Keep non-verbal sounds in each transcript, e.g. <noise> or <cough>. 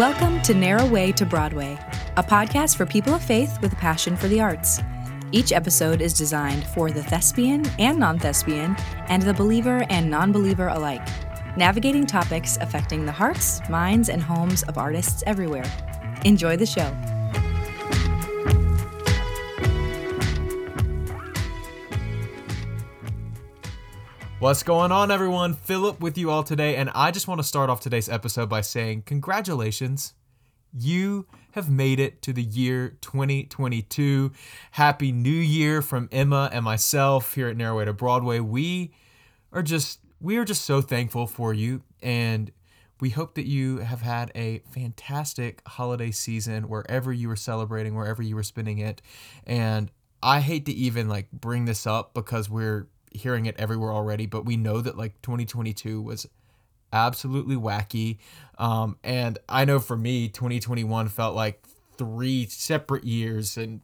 Welcome to Narrow Way to Broadway, a podcast for people of faith with a passion for the arts. Each episode is designed for the thespian and non thespian, and the believer and non believer alike, navigating topics affecting the hearts, minds, and homes of artists everywhere. Enjoy the show. What's going on, everyone? Philip with you all today, and I just want to start off today's episode by saying congratulations. You have made it to the year 2022. Happy New Year from Emma and myself here at Narrow Way to Broadway. We are just we are just so thankful for you and we hope that you have had a fantastic holiday season wherever you were celebrating, wherever you were spending it. And I hate to even like bring this up because we're hearing it everywhere already, but we know that like 2022 was absolutely wacky. Um, and I know for me, 2021 felt like three separate years, and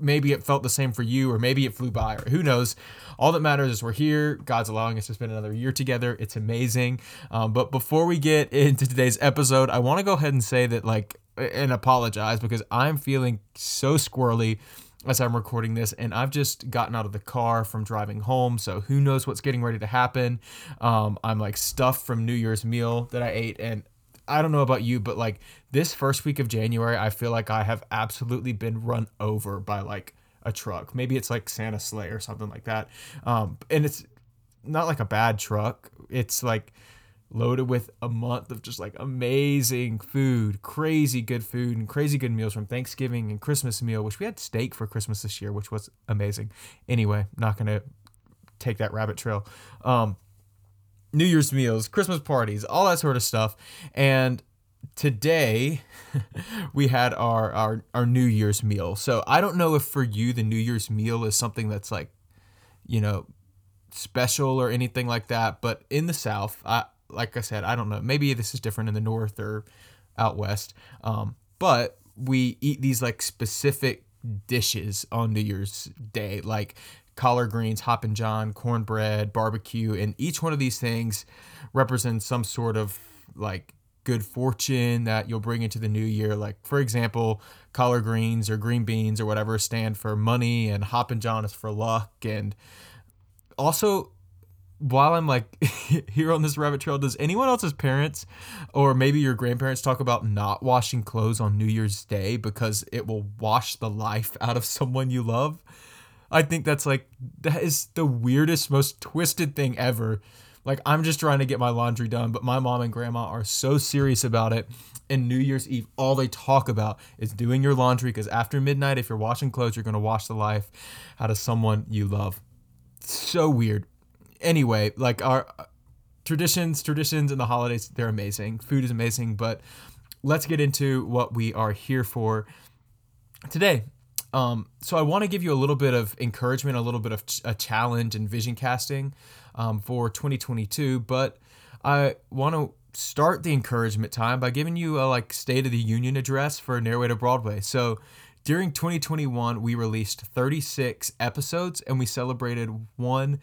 maybe it felt the same for you, or maybe it flew by, or who knows. All that matters is we're here. God's allowing us to spend another year together. It's amazing. Um, but before we get into today's episode, I want to go ahead and say that, like, and apologize because I'm feeling so squirrely as I'm recording this, and I've just gotten out of the car from driving home, so who knows what's getting ready to happen. Um, I'm like stuffed from New Year's meal that I ate, and I don't know about you, but like this first week of January, I feel like I have absolutely been run over by like a truck. Maybe it's like Santa sleigh or something like that. Um, and it's not like a bad truck. It's like loaded with a month of just like amazing food, crazy good food, and crazy good meals from Thanksgiving and Christmas meal, which we had steak for Christmas this year, which was amazing. Anyway, not gonna take that rabbit trail. Um, New Year's meals, Christmas parties, all that sort of stuff, and today <laughs> we had our, our our New Year's meal. So I don't know if for you the New Year's meal is something that's like, you know, special or anything like that. But in the South, I like I said, I don't know. Maybe this is different in the north or out west. Um, but we eat these like specific dishes on New Year's Day, like collard greens, hoppin' john, cornbread, barbecue, and each one of these things represents some sort of like good fortune that you'll bring into the new year. Like for example, collard greens or green beans or whatever stand for money, and hoppin' john is for luck, and also while I'm like <laughs> here on this rabbit trail, does anyone else's parents or maybe your grandparents talk about not washing clothes on New Year's Day because it will wash the life out of someone you love? I think that's like that is the weirdest, most twisted thing ever. Like I'm just trying to get my laundry done, but my mom and grandma are so serious about it. And New Year's Eve, all they talk about is doing your laundry because after midnight, if you're washing clothes, you're gonna wash the life out of someone you love. So weird anyway, like our traditions, traditions and the holidays, they're amazing. Food is amazing, but let's get into what we are here for today. Um, so I want to give you a little bit of encouragement, a little bit of ch- a challenge and vision casting um, for 2022, but I want to start the encouragement time by giving you a like State of the Union address for to Broadway. So during 2021, we released 36 episodes and we celebrated one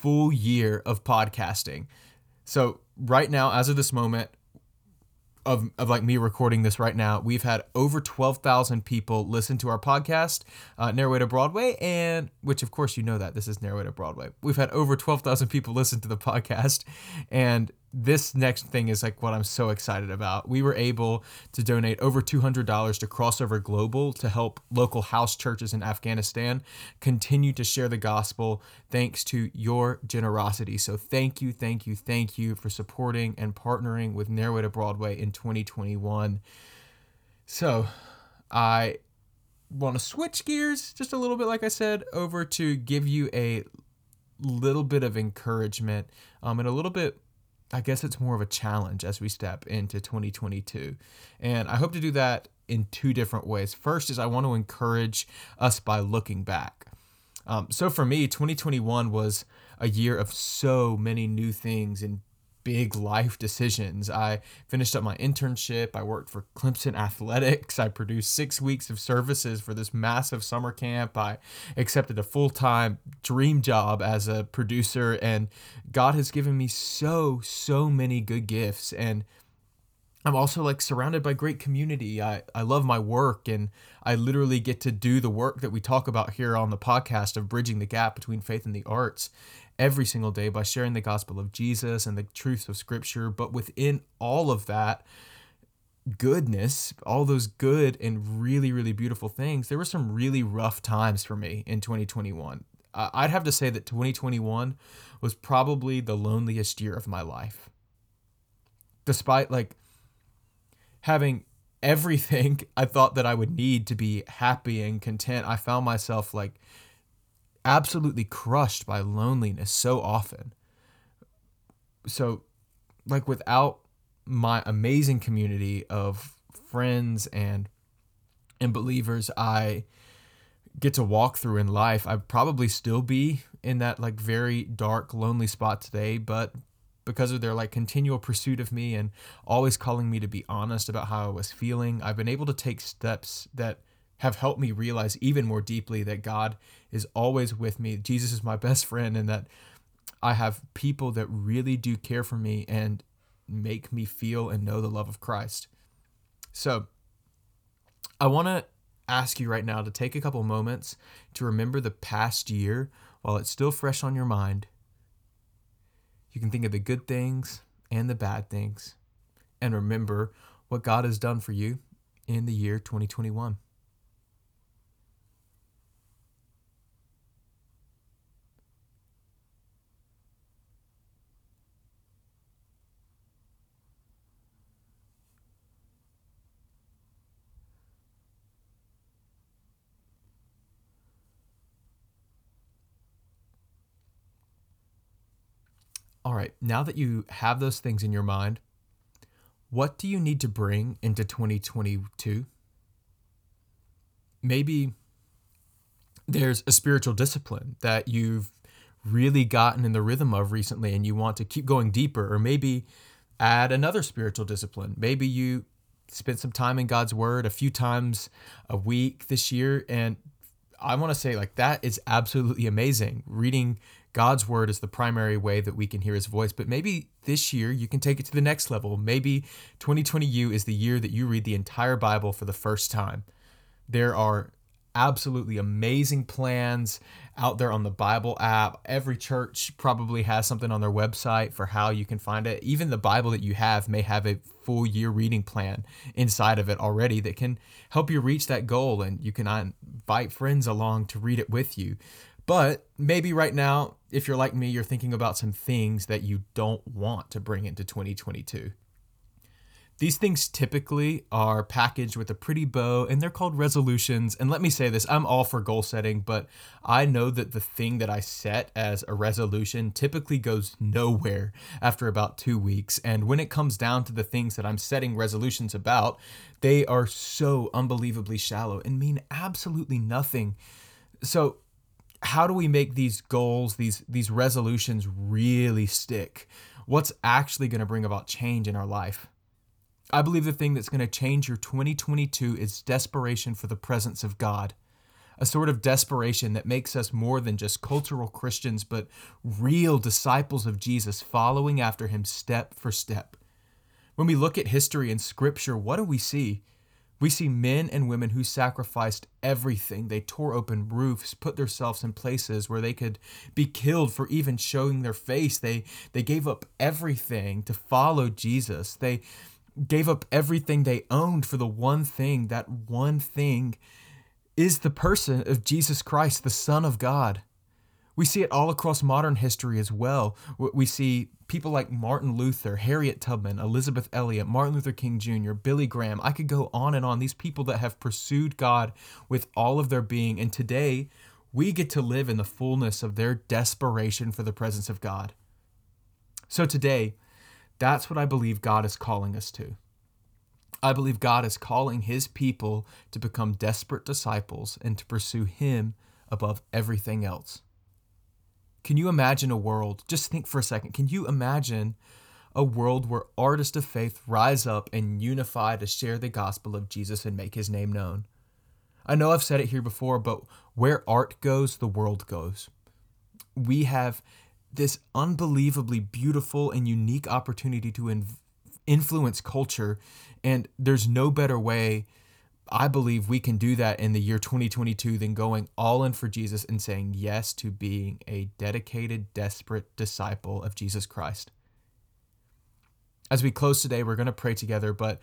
full year of podcasting. So right now, as of this moment, of, of like me recording this right now, we've had over 12,000 people listen to our podcast, uh, to Broadway, and which of course you know that this is Narrow Way to Broadway. We've had over 12,000 people listen to the <laughs> podcast, and this next thing is like what I'm so excited about. We were able to donate over $200 to Crossover Global to help local house churches in Afghanistan continue to share the gospel thanks to your generosity. So thank you, thank you, thank you for supporting and partnering with Narrow Way to Broadway in 2021. So I want to switch gears just a little bit, like I said, over to give you a little bit of encouragement um, and a little bit I guess it's more of a challenge as we step into 2022. And I hope to do that in two different ways. First is I want to encourage us by looking back. Um, so for me, 2021 was a year of so many new things and big life decisions. I finished up my internship. I worked for Clemson Athletics. I produced six weeks of services for this massive summer camp. I accepted a full time dream job as a producer. And God has given me so, so many good gifts. And I'm also like surrounded by great community. I, I love my work and I literally get to do the work that we talk about here on the podcast of bridging the gap between faith and the arts every single day by sharing the gospel of Jesus and the truths of scripture. But within all of that goodness, all those good and really, really beautiful things, there were some really rough times for me in 2021. I'd have to say that 2021 was probably the loneliest year of my life. Despite like having everything <laughs> I thought that I would need to be happy and content, I found myself like absolutely crushed by loneliness so often. So, like, without my amazing community of friends and and believers I get to walk through in life, I'd probably still be in that like very dark, lonely spot today, but because of their like continual pursuit of me and always calling me to be honest about how I was feeling, I've been able to take steps that have helped me realize even more deeply that God is always with me. Jesus is my best friend and that I have people that really do care for me and make me feel and know the love of Christ. So, I want to ask you right now to take a couple moments to remember the past year while it's still fresh on your mind you can think of the good things and the bad things and remember what God has done for you in the year 2021. Right, now that you have those things in your mind, what do you need to bring into 2022? Maybe there's a spiritual discipline that you've really gotten in the rhythm of recently and you want to keep going deeper, or maybe add another spiritual discipline. Maybe you spent some time in God's Word a few times a week this year and I want to say like that is absolutely amazing. Reading God's word is the primary way that we can hear his voice, but maybe this year you can take it to the next level. Maybe 2020 you is the year that you read the entire Bible for the first time. There are absolutely amazing plans out there on the Bible app. Every church probably has something on their website for how you can find it. Even the Bible that you have may have a full year reading plan inside of it already that can help you reach that goal and you can invite friends along to read it with you. But maybe right now, if you're like me, you're thinking about some things that you don't want to bring into 2022. These things typically are packaged with a pretty bow and they're called resolutions. And let me say this I'm all for goal setting, but I know that the thing that I set as a resolution typically goes nowhere after about two weeks. And when it comes down to the things that I'm setting resolutions about, they are so unbelievably shallow and mean absolutely nothing. So how do we make these goals, these these resolutions really stick? What's actually going to bring about change in our life? I believe the thing that's going to change your 2022 is desperation for the presence of God. A sort of desperation that makes us more than just cultural Christians, but real disciples of Jesus, following after him step for step. When we look at history and scripture, what do we see? We see men and women who sacrificed everything. They tore open roofs, put themselves in places where they could be killed for even showing their face. They they gave up everything to follow Jesus. They gave up everything they owned for the one thing. That one thing is the person of Jesus Christ, the Son of God. We see it all across modern history as well. We see people like Martin Luther, Harriet Tubman, Elisabeth Elliot, Martin Luther King Jr., Billy Graham. I could go on and on. These people that have pursued God with all of their being. And today, we get to live in the fullness of their desperation for the presence of God. So today, that's what I believe God is calling us to. I believe God is calling his people to become desperate disciples and to pursue him above everything else. Can you imagine a world? Just think for a second. Can you imagine a world where artists of faith rise up and unify to share the gospel of Jesus and make his name known? I know I've said it here before, but where art goes, the world goes. We have this unbelievably beautiful and unique opportunity to influence culture. And there's no better way, I believe, we can do that in the year 2022 than going all in for Jesus and saying yes to being a dedicated, desperate disciple of Jesus Christ. As we close today, we're going to pray together, but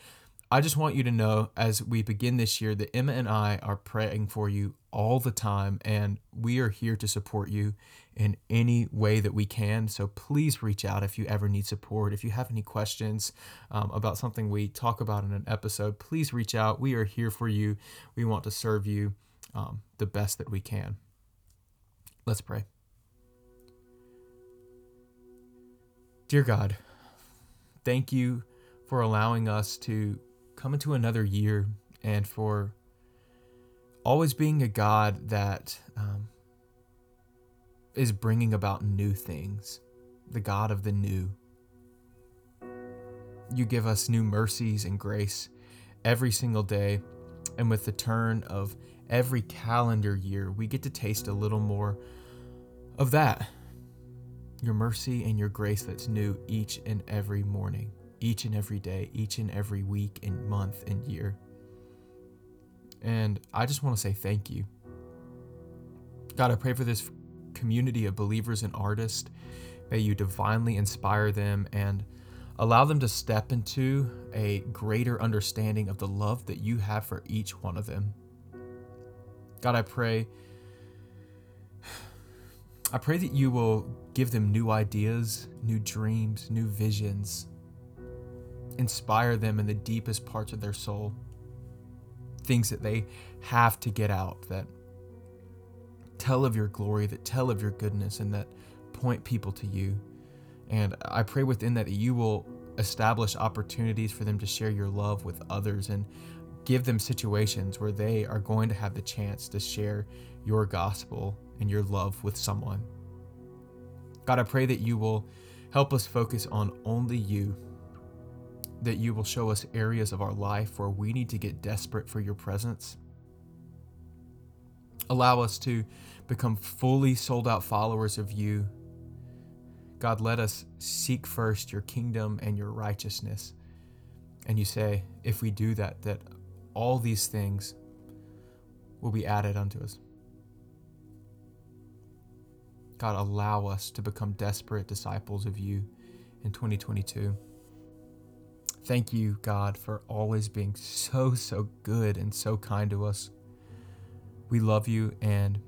I just want you to know as we begin this year that Emma and I are praying for you all the time, and we are here to support you in any way that we can. So please reach out if you ever need support. If you have any questions um, about something we talk about in an episode, please reach out. We are here for you. We want to serve you um, the best that we can. Let's pray. Dear God, thank you for allowing us to come into another year and for always being a God that um, is bringing about new things, the God of the new. You give us new mercies and grace every single day, and with the turn of every calendar year, we get to taste a little more of that. Your mercy and your grace that's new each and every morning each and every day, each and every week and month and year. And I just want to say thank you. God, I pray for this community of believers and artists. May you divinely inspire them and allow them to step into a greater understanding of the love that you have for each one of them. God, I pray. I pray that you will give them new ideas, new dreams, new visions, inspire them in the deepest parts of their soul. Things that they have to get out, that tell of your glory, that tell of your goodness, and that point people to you. And I pray within that, you will establish opportunities for them to share your love with others and give them situations where they are going to have the chance to share your gospel and your love with someone. God, I pray that you will help us focus on only you that you will show us areas of our life where we need to get desperate for your presence. Allow us to become fully sold out followers of you. God, let us seek first your kingdom and your righteousness. And you say, if we do that, that all these things will be added unto us. God, allow us to become desperate disciples of you in 2022. Thank you, God, for always being so, so good and so kind to us. We love you, and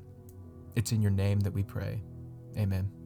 it's in your name that we pray. Amen.